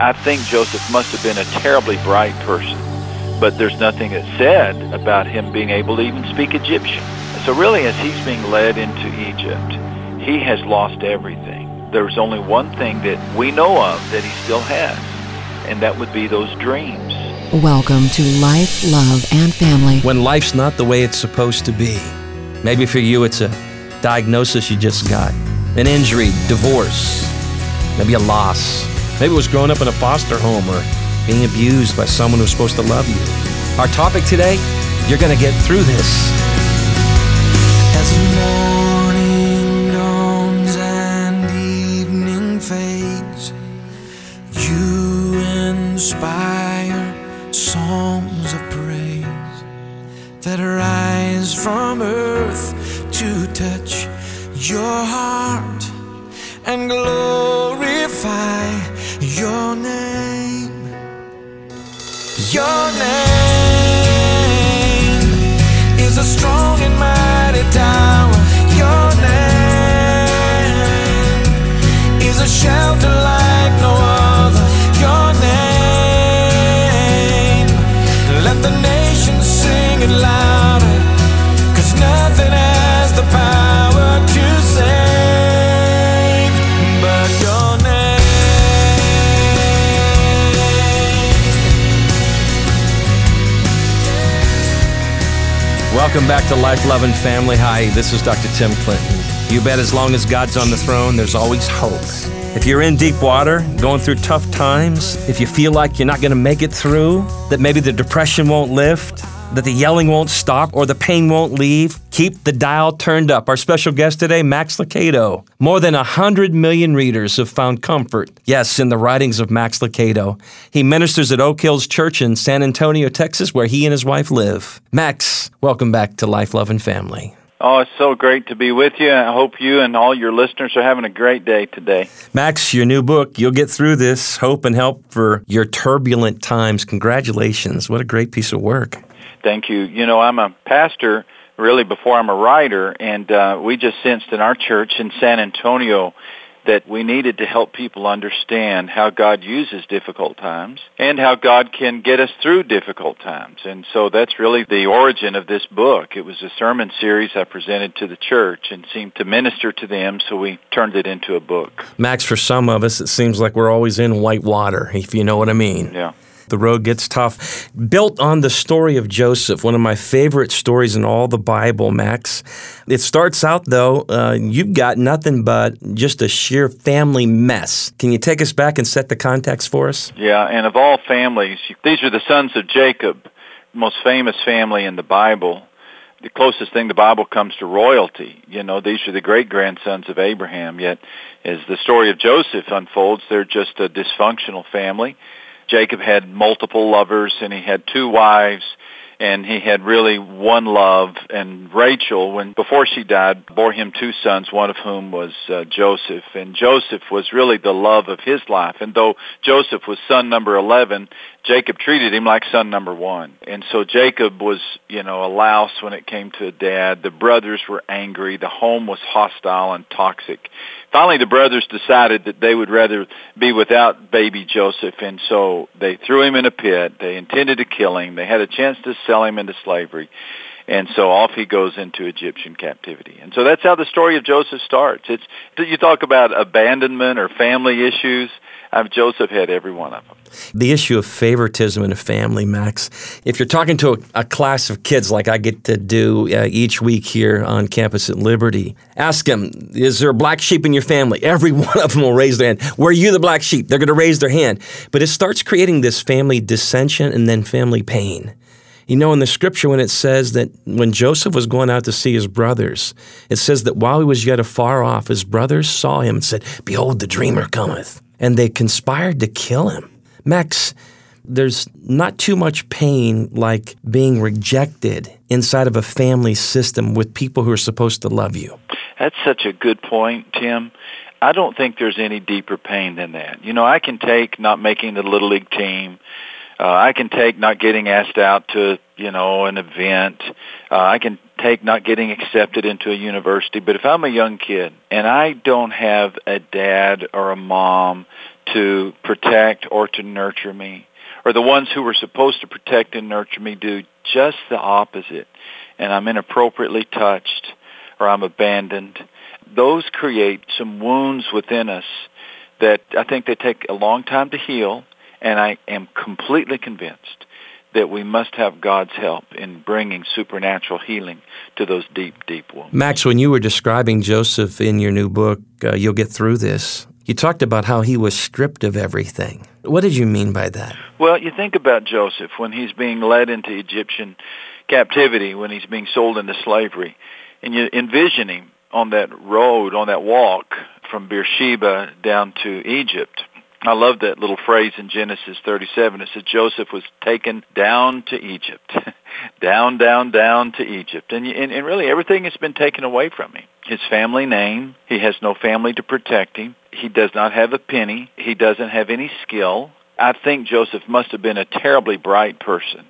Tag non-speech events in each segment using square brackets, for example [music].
I think Joseph must have been a terribly bright person, but there's nothing that's said about him being able to even speak Egyptian. So really, as he's being led into Egypt, he has lost everything. There's only one thing that we know of that he still has, and that would be those dreams. Welcome to Life, Love, and Family. When life's not the way it's supposed to be. Maybe for you, it's a diagnosis you just got, an injury, divorce, maybe a loss. Maybe it was growing up in a foster home or being abused by someone who's supposed to love you. Our topic today you're going to get through this. As morning dawns and evening fades, you inspire songs of praise that rise from earth to touch your heart and glorify your name. Your name is a strong and mighty tower. Your name is a shelter like no other. Your name, let the nations sing it louder. Welcome back to Life, Love, and Family. Hi, this is Dr. Tim Clinton. You bet as long as God's on the throne, there's always hope. If you're in deep water, going through tough times, if you feel like you're not going to make it through, that maybe the depression won't lift, that the yelling won't stop, or the pain won't leave, keep the dial turned up. Our special guest today, Max Lucado. More than 100 million readers have found comfort, yes, in the writings of Max Lucado. He ministers at Oak Hills Church in San Antonio, Texas, where he and his wife live. Max, welcome back to Life, Love, and Family. Oh, it's so great to be with you. I hope you and all your listeners are having a great day today. Max, your new book, You'll Get Through This Hope and Help for Your Turbulent Times. Congratulations. What a great piece of work. Thank you. You know, I'm a pastor really before I'm a writer, and uh, we just sensed in our church in San Antonio that we needed to help people understand how God uses difficult times and how God can get us through difficult times. And so that's really the origin of this book. It was a sermon series I presented to the church and seemed to minister to them, so we turned it into a book. Max, for some of us, it seems like we're always in white water, if you know what I mean. Yeah. The road gets tough. Built on the story of Joseph, one of my favorite stories in all the Bible, Max. It starts out, though, uh, you've got nothing but just a sheer family mess. Can you take us back and set the context for us? Yeah, and of all families, these are the sons of Jacob, most famous family in the Bible. The closest thing the Bible comes to royalty. You know, these are the great grandsons of Abraham. Yet, as the story of Joseph unfolds, they're just a dysfunctional family. Jacob had multiple lovers, and he had two wives, and he had really one love. And Rachel, when before she died, bore him two sons, one of whom was uh, Joseph. And Joseph was really the love of his life. And though Joseph was son number eleven, Jacob treated him like son number one. And so Jacob was, you know, a louse when it came to a dad. The brothers were angry. The home was hostile and toxic. Finally, the brothers decided that they would rather be without baby Joseph, and so they threw him in a pit. They intended to kill him. They had a chance to sell him into slavery. And so off he goes into Egyptian captivity. And so that's how the story of Joseph starts. It's you talk about abandonment or family issues. Um, Joseph had every one of them. The issue of favoritism in a family, Max. If you're talking to a, a class of kids like I get to do uh, each week here on campus at Liberty, ask them, is there a black sheep in your family? Every [laughs] one of them will raise their hand. Were you the black sheep? They're going to raise their hand. But it starts creating this family dissension and then family pain. You know, in the scripture, when it says that when Joseph was going out to see his brothers, it says that while he was yet afar off, his brothers saw him and said, Behold, the dreamer cometh. And they conspired to kill him. Max, there's not too much pain like being rejected inside of a family system with people who are supposed to love you. That's such a good point, Tim. I don't think there's any deeper pain than that. You know, I can take not making the little league team. Uh, I can take not getting asked out to, you know, an event. Uh, I can take not getting accepted into a university. But if I'm a young kid and I don't have a dad or a mom to protect or to nurture me. Or the ones who were supposed to protect and nurture me do just the opposite. And I'm inappropriately touched or I'm abandoned. Those create some wounds within us that I think they take a long time to heal. And I am completely convinced that we must have God's help in bringing supernatural healing to those deep, deep wounds. Max, when you were describing Joseph in your new book, uh, You'll Get Through This, you talked about how he was stripped of everything. What did you mean by that? Well, you think about Joseph when he's being led into Egyptian captivity, when he's being sold into slavery, and you envision him on that road, on that walk from Beersheba down to Egypt I love that little phrase in Genesis 37. It says Joseph was taken down to Egypt. [laughs] down, down, down to Egypt. And, and, and really everything has been taken away from him. His family name. He has no family to protect him. He does not have a penny. He doesn't have any skill. I think Joseph must have been a terribly bright person.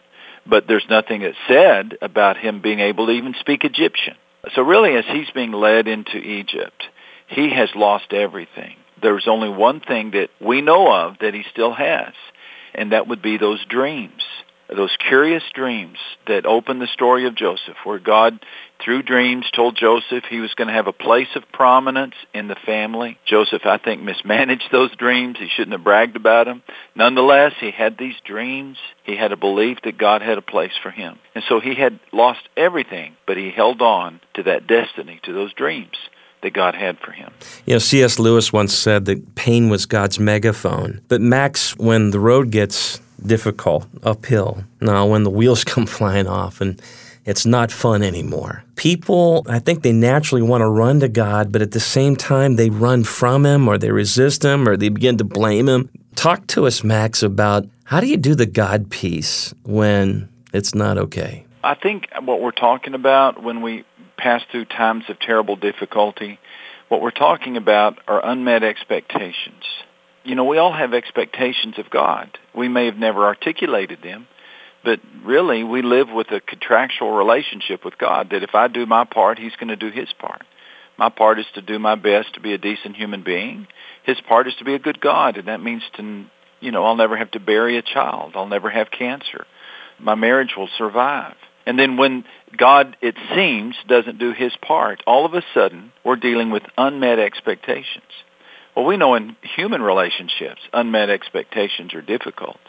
But there's nothing that's said about him being able to even speak Egyptian. So really, as he's being led into Egypt, he has lost everything there's only one thing that we know of that he still has, and that would be those dreams, those curious dreams that open the story of Joseph, where God, through dreams, told Joseph he was going to have a place of prominence in the family. Joseph, I think, mismanaged [laughs] those dreams. He shouldn't have bragged about them. Nonetheless, he had these dreams. He had a belief that God had a place for him. And so he had lost everything, but he held on to that destiny, to those dreams that God had for him. You know, C.S. Lewis once said that pain was God's megaphone. But Max, when the road gets difficult, uphill, now when the wheels [laughs] come flying off and it's not fun anymore. People, I think they naturally want to run to God, but at the same time, they run from Him or they resist Him or they begin to blame Him. Talk to us, Max, about how do you do the God piece when it's not okay? I think what we're talking about when we pass through times of terrible difficulty, what we're talking about are unmet expectations. You know, we all have expectations of God. We may have never articulated them, but really we live with a contractual relationship with God that if I do my part, he's going to do his part. My part is to do my best to be a decent human being. His part is to be a good God, and that means to, you know, I'll never have to bury a child. I'll never have cancer. My marriage will survive. And then when God, it seems, doesn't do his part, all of a sudden we're dealing with unmet expectations. Well, we know in human relationships, unmet expectations are difficult.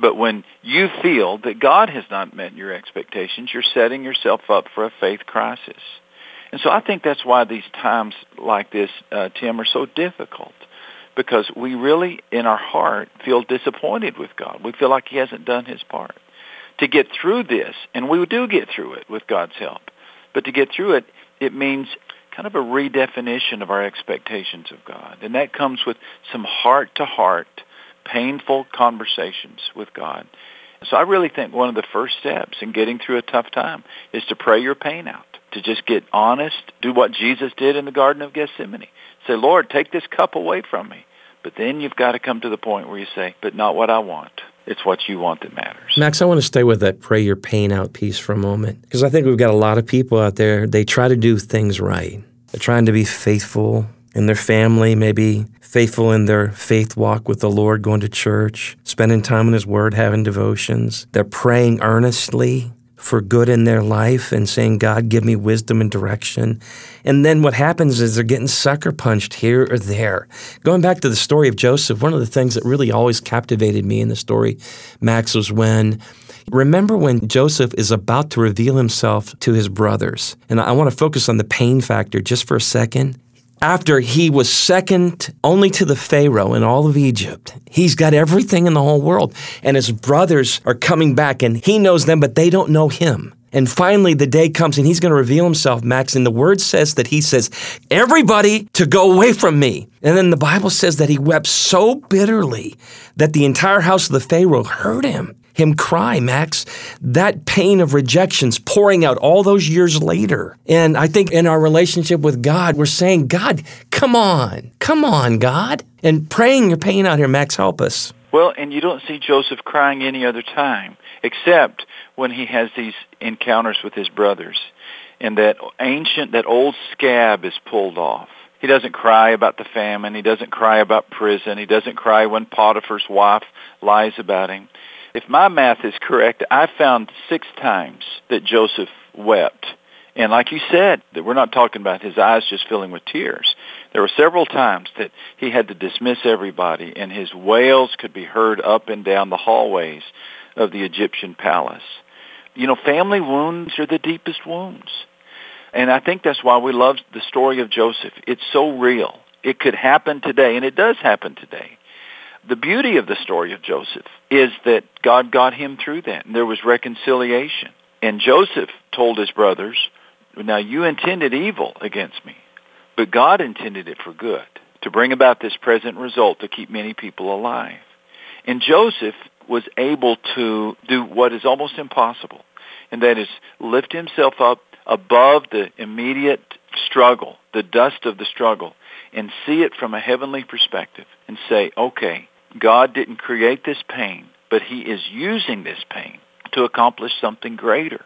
But when you feel that God has not met your expectations, you're setting yourself up for a faith crisis. And so I think that's why these times like this, uh, Tim, are so difficult. Because we really, in our heart, feel disappointed with God. We feel like he hasn't done his part to get through this, and we do get through it with God's help, but to get through it, it means kind of a redefinition of our expectations of God. And that comes with some heart-to-heart, painful conversations with God. So I really think one of the first steps in getting through a tough time is to pray your pain out, to just get honest, do what Jesus did in the Garden of Gethsemane. Say, Lord, take this cup away from me. But then you've got to come to the point where you say, but not what I want. It's what you want that matters. Max, I want to stay with that pray your pain out piece for a moment because I think we've got a lot of people out there, they try to do things right. They're trying to be faithful in their family, maybe faithful in their faith walk with the Lord, going to church, spending time in His Word, having devotions. They're praying earnestly for good in their life and saying, God, give me wisdom and direction. And then what happens is they're getting sucker punched here or there. Going back to the story of Joseph, one of the things that really always captivated me in the story, Max, was when Remember when Joseph is about to reveal himself to his brothers. And I want to focus on the pain factor just for a second after he was second only to the Pharaoh in all of Egypt. He's got everything in the whole world. And his brothers are coming back, and he knows them, but they don't know him. And finally, the day comes and he's going to reveal himself, Max. And the word says that he says, Everybody to go away from me. And then the Bible says that he wept so bitterly that the entire house of the Pharaoh heard him him cry, Max. That pain of rejection's pouring out all those years later. And I think in our relationship with God, we're saying, God, come on, come on, God. And praying your pain out here, Max, help us. Well, and you don't see Joseph crying any other time except when he has these encounters with his brothers and that ancient, that old scab is pulled off He doesn't cry about the famine. He doesn't cry about prison. He doesn't cry when Potiphar's wife lies about him. If my math is correct, I found six times that Joseph wept. And like you said, that we're not talking about his eyes just filling with tears. There were several times that he had to dismiss everybody, and his wails could be heard up and down the hallways of the Egyptian palace. You know, family wounds are the deepest wounds. And I think that's why we love the story of Joseph. It's so real. It could happen today, and it does happen today. The beauty of the story of Joseph is that God got him through that, and there was reconciliation. And Joseph told his brothers, now you intended evil against me, but God intended it for good, to bring about this present result to keep many people alive. And Joseph was able to do what is almost impossible, and that is lift himself up above the immediate struggle, the dust of the struggle, and see it from a heavenly perspective and say, okay, God didn't create this pain, but he is using this pain to accomplish something greater.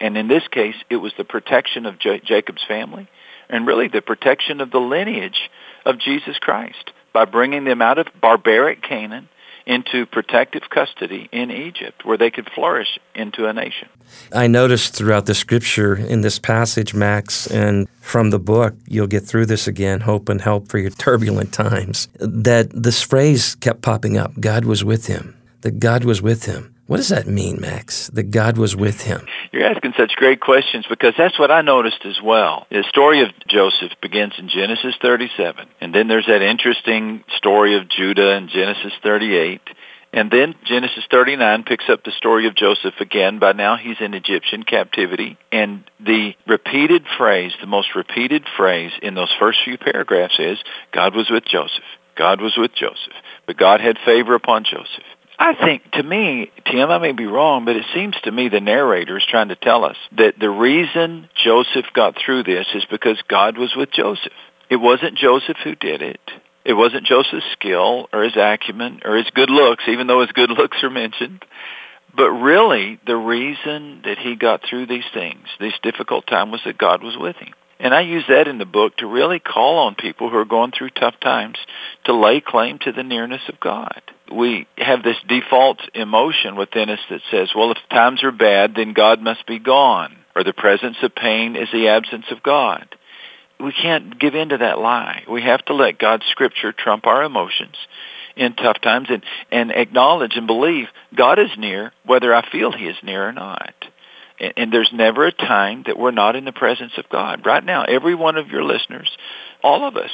And in this case, it was the protection of J- Jacob's family and really the protection of the lineage of Jesus Christ by bringing them out of barbaric Canaan into protective custody in Egypt where they could flourish into a nation. I noticed throughout the scripture in this passage, Max, and from the book, you'll get through this again, hope and help for your [laughs] turbulent times, that this phrase kept popping up God was with him, that God was with him. What does that mean, Max? That God was with him? You're asking such great questions because that's what I noticed as well. The story of Joseph begins in Genesis 37, and then there's that interesting story of Judah in Genesis 38. And then Genesis 39 picks up the story of Joseph again. By now he's in Egyptian captivity. And the repeated phrase, the most repeated phrase in those first few paragraphs is, God was with Joseph. God was with Joseph. But God had favor upon Joseph. I think, to me, Tim, I may be wrong, but it seems to me the narrator is trying to tell us that the reason Joseph got through this is because God was with Joseph. It wasn't Joseph who did it. It wasn't Joseph's skill or his acumen or his good looks, even though his good [laughs] looks are mentioned. But really, the reason that he got through these things, this difficult time, was that God was with him. And I use that in the book to really call on people who are going through tough times to lay claim to the nearness of God. We have this default emotion within us that says, well, if times are bad, then God must be gone, or the presence of pain is the absence of God. We can't give in to that lie. We have to let God's scripture trump our emotions in tough times and, and acknowledge and believe God is near whether I feel he is near or not. And, and there's never a time that we're not in the presence of God. Right now, every one of your listeners, all of us,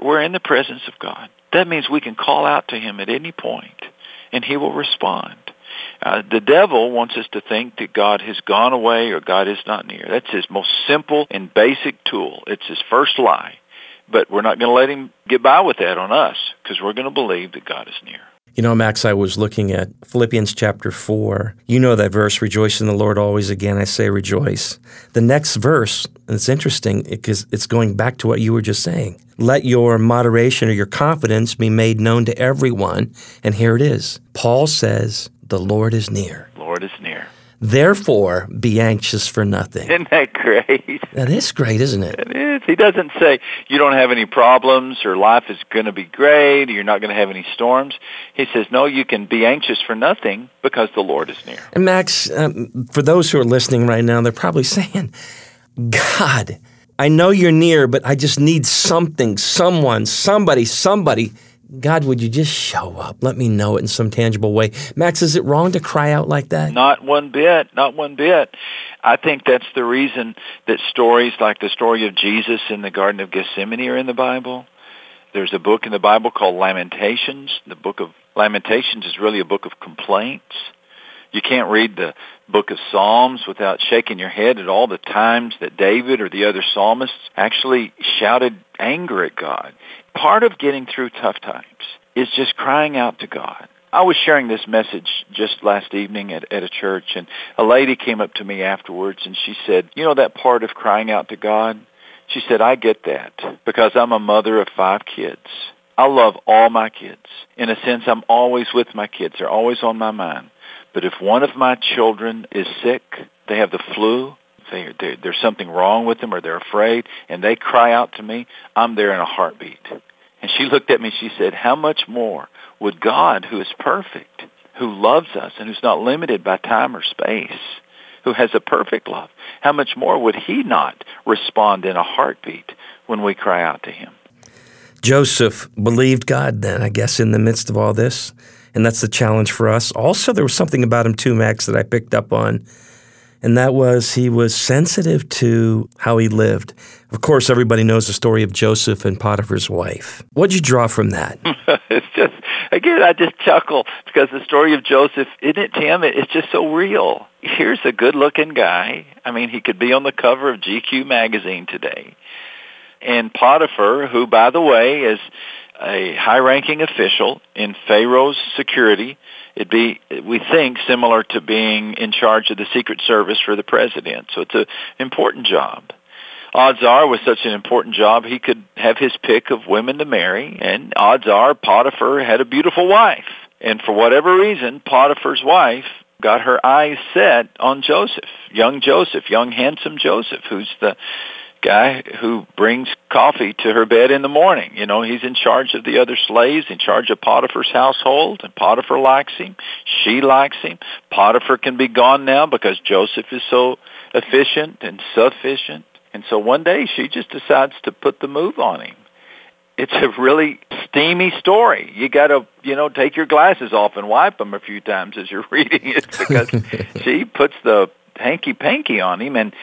we're in the presence of God. That means we can call out to him at any point, and he will respond. Uh, the devil wants us to think that God has gone away or God is not near. That's his most simple and basic tool. It's his first lie. But we're not going to let him get by with that on us because we're going to believe that God is near. You know, Max, I was looking at Philippians chapter 4. You know that verse, rejoice in the Lord always. Again, I say rejoice. The next verse, and it's interesting because it's going back to what you were just saying. Let your moderation or your confidence be made known to everyone. And here it is. Paul says, the Lord is near. Lord is near. Therefore, be anxious for nothing. Isn't that great? That is great, isn't it? It is. He doesn't say you don't have any problems or life is going to be great or you're not going to have any storms. He says, no, you can be anxious for nothing because the Lord is near. And Max, um, for those who are listening right now, they're probably [laughs] saying, God, I know you're near, but I just need something, someone, somebody, somebody. God, would you just show up? Let me know it in some tangible way. Max, is it wrong to cry out like that? Not one bit. Not one bit. I think that's the reason that stories like the story of Jesus in the Garden of Gethsemane are in the Bible. There's a book in the Bible called Lamentations. The book of Lamentations is really a book of complaints. You can't read the book of Psalms without shaking your head at all the times that David or the other psalmists actually shouted anger at God. Part of getting through tough times is just crying out to God. I was sharing this message just last evening at, at a church, and a lady came up to me afterwards, and she said, you know that part of crying out to God? She said, I get that because I'm a mother of five kids. I love all my kids. In a sense, I'm always with my kids. They're always on my mind. But if one of my children is sick, they have the flu, they, they, there's something wrong with them or they're afraid, and they cry out to me, I'm there in a heartbeat. And she looked at me, she said, how much more would God, who is perfect, who loves us and who's not limited by time or space, who has a perfect love, how much more would he not respond in a heartbeat when we cry out to him? Joseph believed God then, I guess, in the midst of all this. And that's the challenge for us. Also, there was something about him too, Max, that I picked up on. And that was he was sensitive to how he lived. Of course, everybody knows the story of Joseph and Potiphar's wife. What'd you draw from that? [laughs] it's just, again, I just chuckle because the story of Joseph, isn't it, Tim? It's just so real. Here's a good-looking guy. I mean, he could be on the cover of GQ magazine today and Potiphar, who, by the way, is a high-ranking official in Pharaoh's security. It'd be, we think, similar to being in charge of the Secret Service for the president. So it's an important job. Odds are, with such an important job, he could have his pick of women to marry, and odds are Potiphar had a beautiful wife. And for whatever reason, Potiphar's wife got her eyes set on Joseph, young Joseph, young handsome Joseph, who's the guy who brings coffee to her bed in the morning. You know, he's in charge of the other slaves, in charge of Potiphar's household, and Potiphar likes him. She likes him. Potiphar can be gone now because Joseph is so efficient and sufficient. And so one day she just decides to put the move on him. It's a really steamy story. You got to, you know, take your glasses off and wipe them a few times as you're [laughs] reading it because [laughs] she puts the hanky panky on him and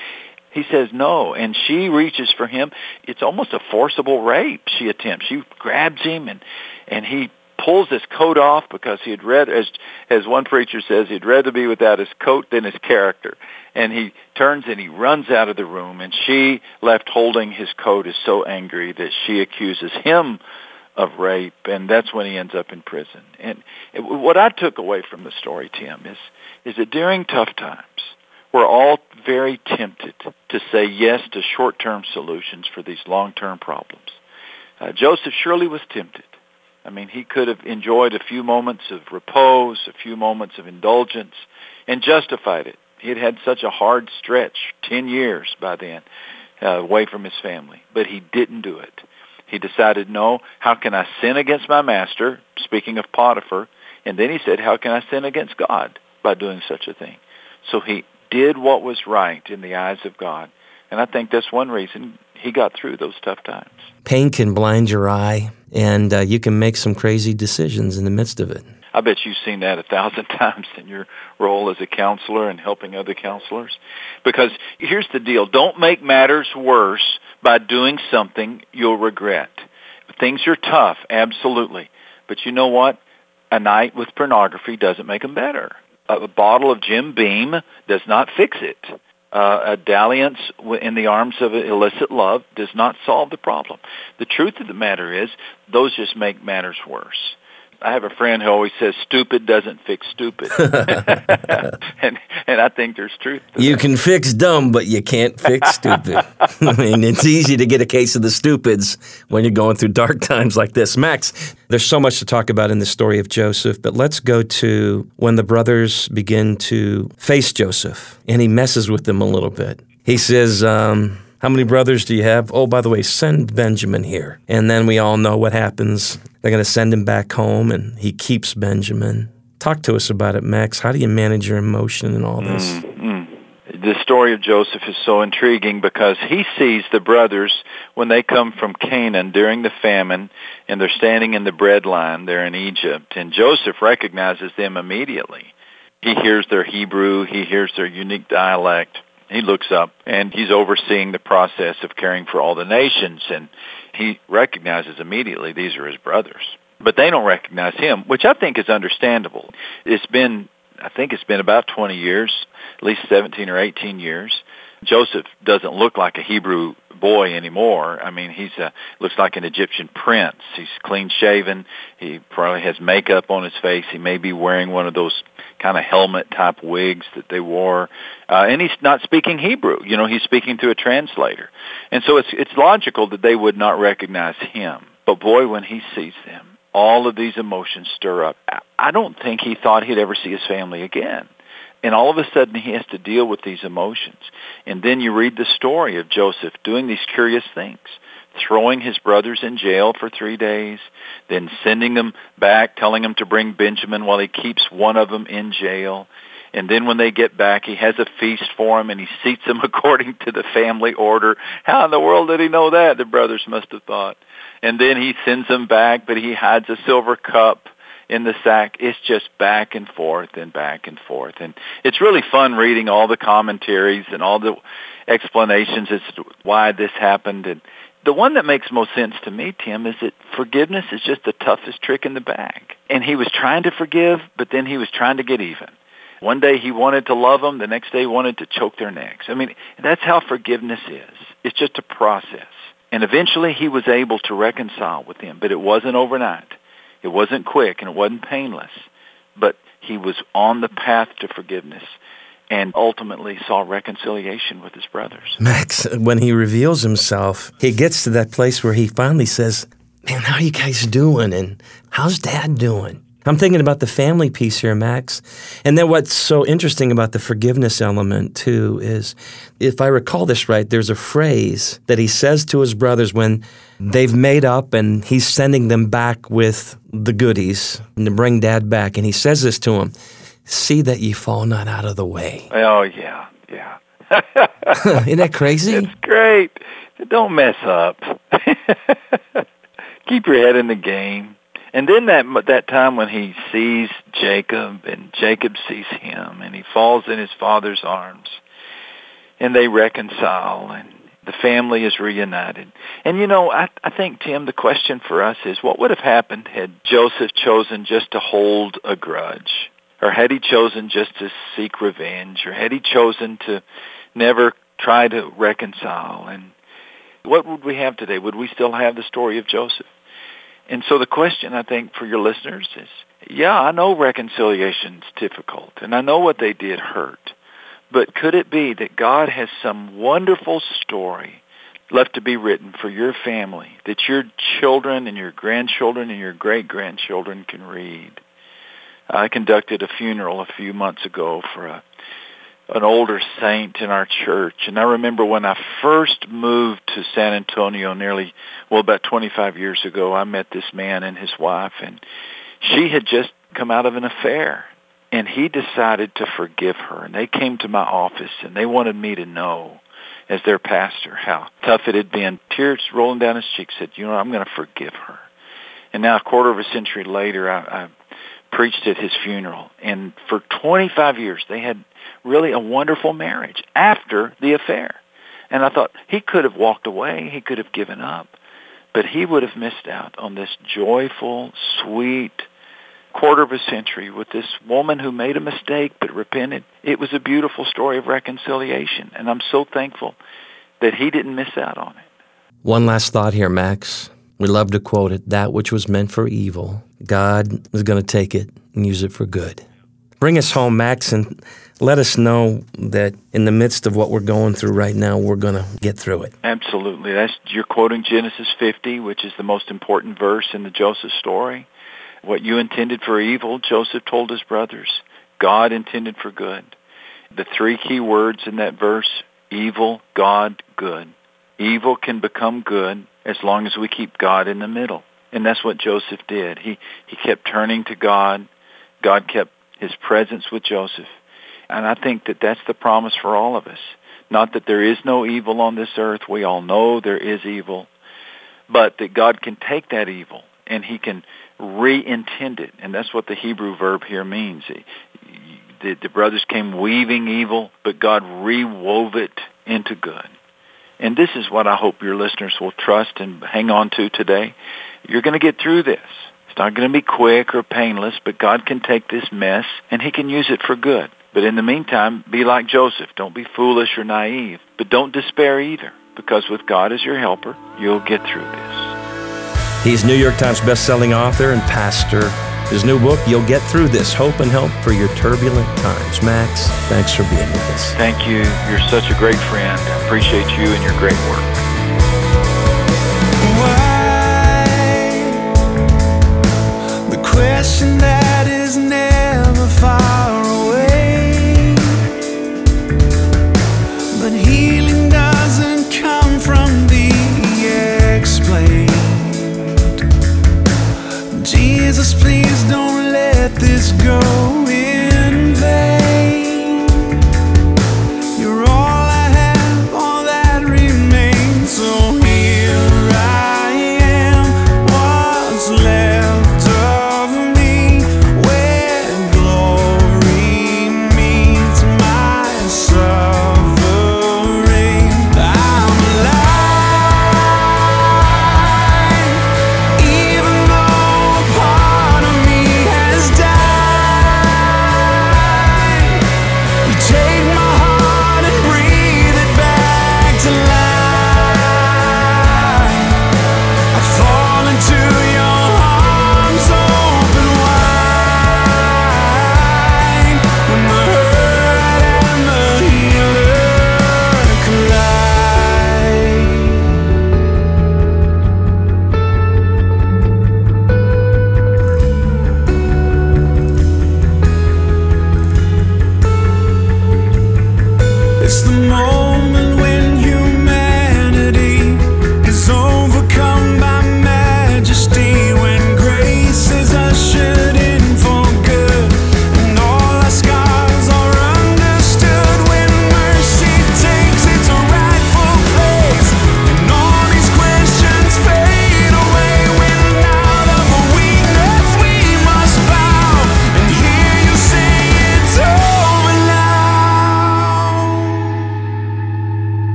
he says no, and she reaches for him. It's almost a forcible rape she attempts. She grabs him, and and he pulls his coat off because he had read, as as one preacher says, he'd rather be without his coat than his character. And he turns and he runs out of the room, and she, left holding his coat, is so angry that she accuses him of rape, and that's when he ends up in prison. And what I took away from the story, Tim, is is that during tough times, we're all very tempted to say yes to short-term solutions for these long-term problems. Uh, Joseph surely was tempted. I mean, he could have enjoyed a few moments of repose, a few moments of indulgence, and justified it. He had had such a hard stretch, 10 years by then, uh, away from his family. But he didn't do it. He decided, no, how can I sin against my master, speaking of Potiphar, and then he said, how can I sin against God by doing such a thing? So he did what was right in the eyes of God. And I think that's one reason he got through those tough times. Pain can blind your eye, and uh, you can make some crazy decisions in the midst of it. I bet you've seen that a thousand [laughs] times in your role as a counselor and helping other counselors. Because here's the deal. Don't make matters worse by doing something you'll regret. Things are tough, absolutely. But you know what? A night with pornography doesn't make them better a bottle of Jim Beam does not fix it. Uh, a dalliance in the arms of illicit love does not solve the problem. The truth of the matter is, those just make matters worse. I have a friend who always says stupid doesn't fix stupid. [laughs] and and I think there's truth You that. can fix dumb, but you can't fix stupid. [laughs] [laughs] I mean, it's easy to get a case of the stupids when you're going through dark times like this. Max, there's so much to talk about in the story of Joseph, but let's go to when the brothers begin to face Joseph and he messes with them a little bit. He says, um, how many brothers do you have? Oh, by the way, send Benjamin here. And then we all know what happens. They're going to send him back home, and he keeps Benjamin. Talk to us about it, Max. How do you manage your emotion and all this? Mm-hmm. The story of Joseph is so intriguing because he sees the brothers when they come from Canaan during the famine and they're standing in the bread line there in Egypt. And Joseph recognizes them immediately. He hears their Hebrew. He hears their unique dialect he looks up and he's overseeing the process of caring for all the nations and he recognizes immediately these are his brothers. But they don't recognize him, which I think is understandable. It's been I think it's been about 20 years, at least 17 or 18 years. Joseph doesn't look like a Hebrew boy anymore. I mean, he's a, looks like an Egyptian prince. He's clean shaven. He probably has makeup on his face. He may be wearing one of those kind of helmet type wigs that they wore. Uh, and he's not speaking Hebrew. You know, he's speaking through a translator. And so it's, it's logical that they would not recognize him. But boy, when he sees them, all of these emotions stir up. I don't think he thought he'd ever see his family again. And all of a sudden he has to deal with these emotions. And then you read the story of Joseph doing these curious things. Throwing his brothers in jail for three days, then sending them back, telling them to bring Benjamin while he keeps one of them in jail. And then when they get back, he has a feast for them and he seats them [laughs] according to the family order. How in the world did he know that? The brothers must have thought. And then he sends them back, but he hides a silver cup in the sack. It's just back and forth and back and forth. And it's really fun reading all the commentaries and all the explanations as to why this happened. And the one that makes most sense to me, Tim, is that forgiveness is just the toughest trick in the bag. And he was trying to forgive, but then he was trying to get even. One day he wanted to love them, the next day he wanted to choke their necks. I mean, that's how forgiveness is. It's just a process. And eventually he was able to reconcile with them, but it wasn't overnight. It wasn't quick and it wasn't painless, but he was on the path to forgiveness and ultimately saw reconciliation with his brothers. Max, when he reveals himself, he gets to that place where he finally says, Man, how are you guys doing? And how's dad doing? I'm thinking about the family piece here, Max. And then what's so interesting about the forgiveness element, too, is if I recall this right, there's a phrase that he says to his brothers when they've made up and he's sending them back with the goodies and to bring dad back. And he says this to him see that ye fall not out of the way. Oh, yeah, yeah. [laughs] Isn't that crazy? It's great. Don't mess up. [laughs] Keep your head in the game. And then that that time when he sees Jacob and Jacob sees him and he falls in his father's arms and they reconcile and the family is reunited. And you know, I I think Tim the question for us is what would have happened had Joseph chosen just to hold a grudge or had he chosen just to seek revenge or had he chosen to never try to reconcile and what would we have today? Would we still have the story of Joseph? And so the question I think for your listeners is, yeah, I know reconciliation's difficult and I know what they did hurt. But could it be that God has some wonderful story left to be written for your family that your children and your grandchildren and your great-grandchildren can read? I conducted a funeral a few months ago for a an older saint in our church. And I remember when I first moved to San Antonio nearly, well, about 25 years ago, I met this man and his wife, and she had just come out of an affair. And he decided to forgive her. And they came to my office, and they wanted me to know, as their pastor, how tough it had been. Tears rolling down his cheeks said, you know, I'm going to forgive her. And now a quarter of a century later, I, I preached at his funeral. And for 25 years, they had really a wonderful marriage after the affair. And I thought he could have walked away. He could have given up. But he would have missed out on this joyful, sweet quarter of a century with this woman who made a mistake but repented. It was a beautiful story of reconciliation. And I'm so thankful that he didn't miss out on it. One last thought here, Max. We love to quote it that which was meant for evil, God is going to take it and use it for good. Bring us home, Max, and let us know that in the midst of what we're going through right now, we're going to get through it. Absolutely. That's you're quoting Genesis 50, which is the most important verse in the Joseph story. What you intended for evil, Joseph told his brothers, God intended for good. The three key words in that verse, evil, God, good. Evil can become good as long as we keep God in the middle. And that's what Joseph did. He he kept turning to God. God kept his presence with Joseph. And I think that that's the promise for all of us. Not that there is no evil on this earth. We all know there is evil. But that God can take that evil and he can re-intend it. And that's what the Hebrew verb here means. The, the brothers came weaving evil, but God rewove it into good. And this is what I hope your listeners will trust and hang on to today. You're going to get through this. It's not going to be quick or painless, but God can take this mess and he can use it for good. But in the meantime, be like Joseph. Don't be foolish or naive. But don't despair either, because with God as your helper, you'll get through this. He's New York Times bestselling author and pastor. His new book, You'll Get Through This Hope and Help for Your Turbulent Times. Max, thanks for being with us. Thank you. You're such a great friend. I appreciate you and your great work. Why? The question that Jesus, please don't let this go.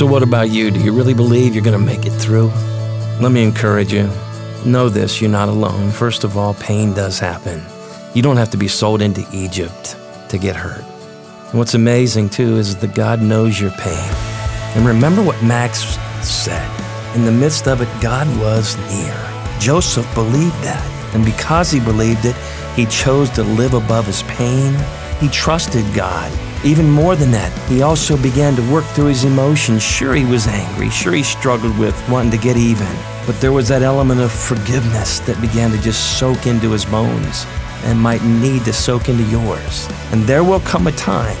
So, what about you? Do you really believe you're going to make it through? Let me encourage you. Know this you're not alone. First of all, pain does happen. You don't have to be sold into Egypt to get hurt. And what's amazing, too, is that God knows your pain. And remember what Max said in the midst of it, God was near. Joseph believed that. And because he believed it, he chose to live above his pain. He trusted God. Even more than that, he also began to work through his emotions. Sure, he was angry. Sure, he struggled with wanting to get even. But there was that element of forgiveness that began to just soak into his bones and might need to soak into yours. And there will come a time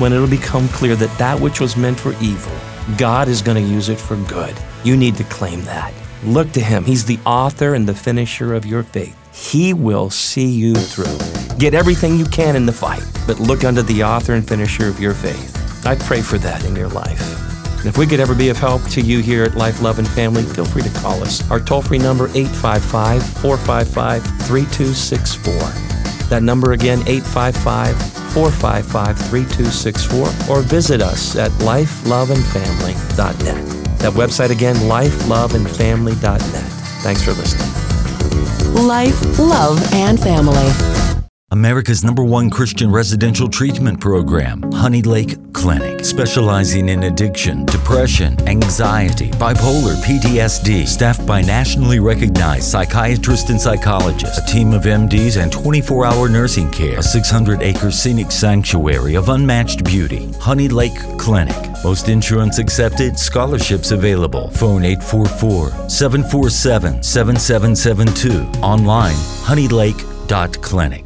when it'll become clear that that which was meant for evil, God is going to use it for good. You need to claim that. Look to Him. He's the author and the finisher of your faith. He will see you through. Get everything you can in the fight, but look unto the author and finisher of your faith. I pray for that in your life. And if we could ever be of help to you here at Life, Love, and Family, feel free to call us. Our toll free number 855 455 3264. That number again, 855 455 3264, or visit us at lifeloveandfamily.net. That website again, lifeloveandfamily.net. Thanks for listening. Life, love, and family. America's number one Christian residential treatment program, Honey Lake Clinic, specializing in addiction, depression, anxiety, bipolar, PTSD, staffed by nationally recognized psychiatrists and psychologists, a team of MDs, and 24 hour nursing care, a 600 acre scenic sanctuary of unmatched beauty. Honey Lake Clinic. Most insurance accepted, scholarships available. Phone 844 747 7772. Online, honeylake.clinic.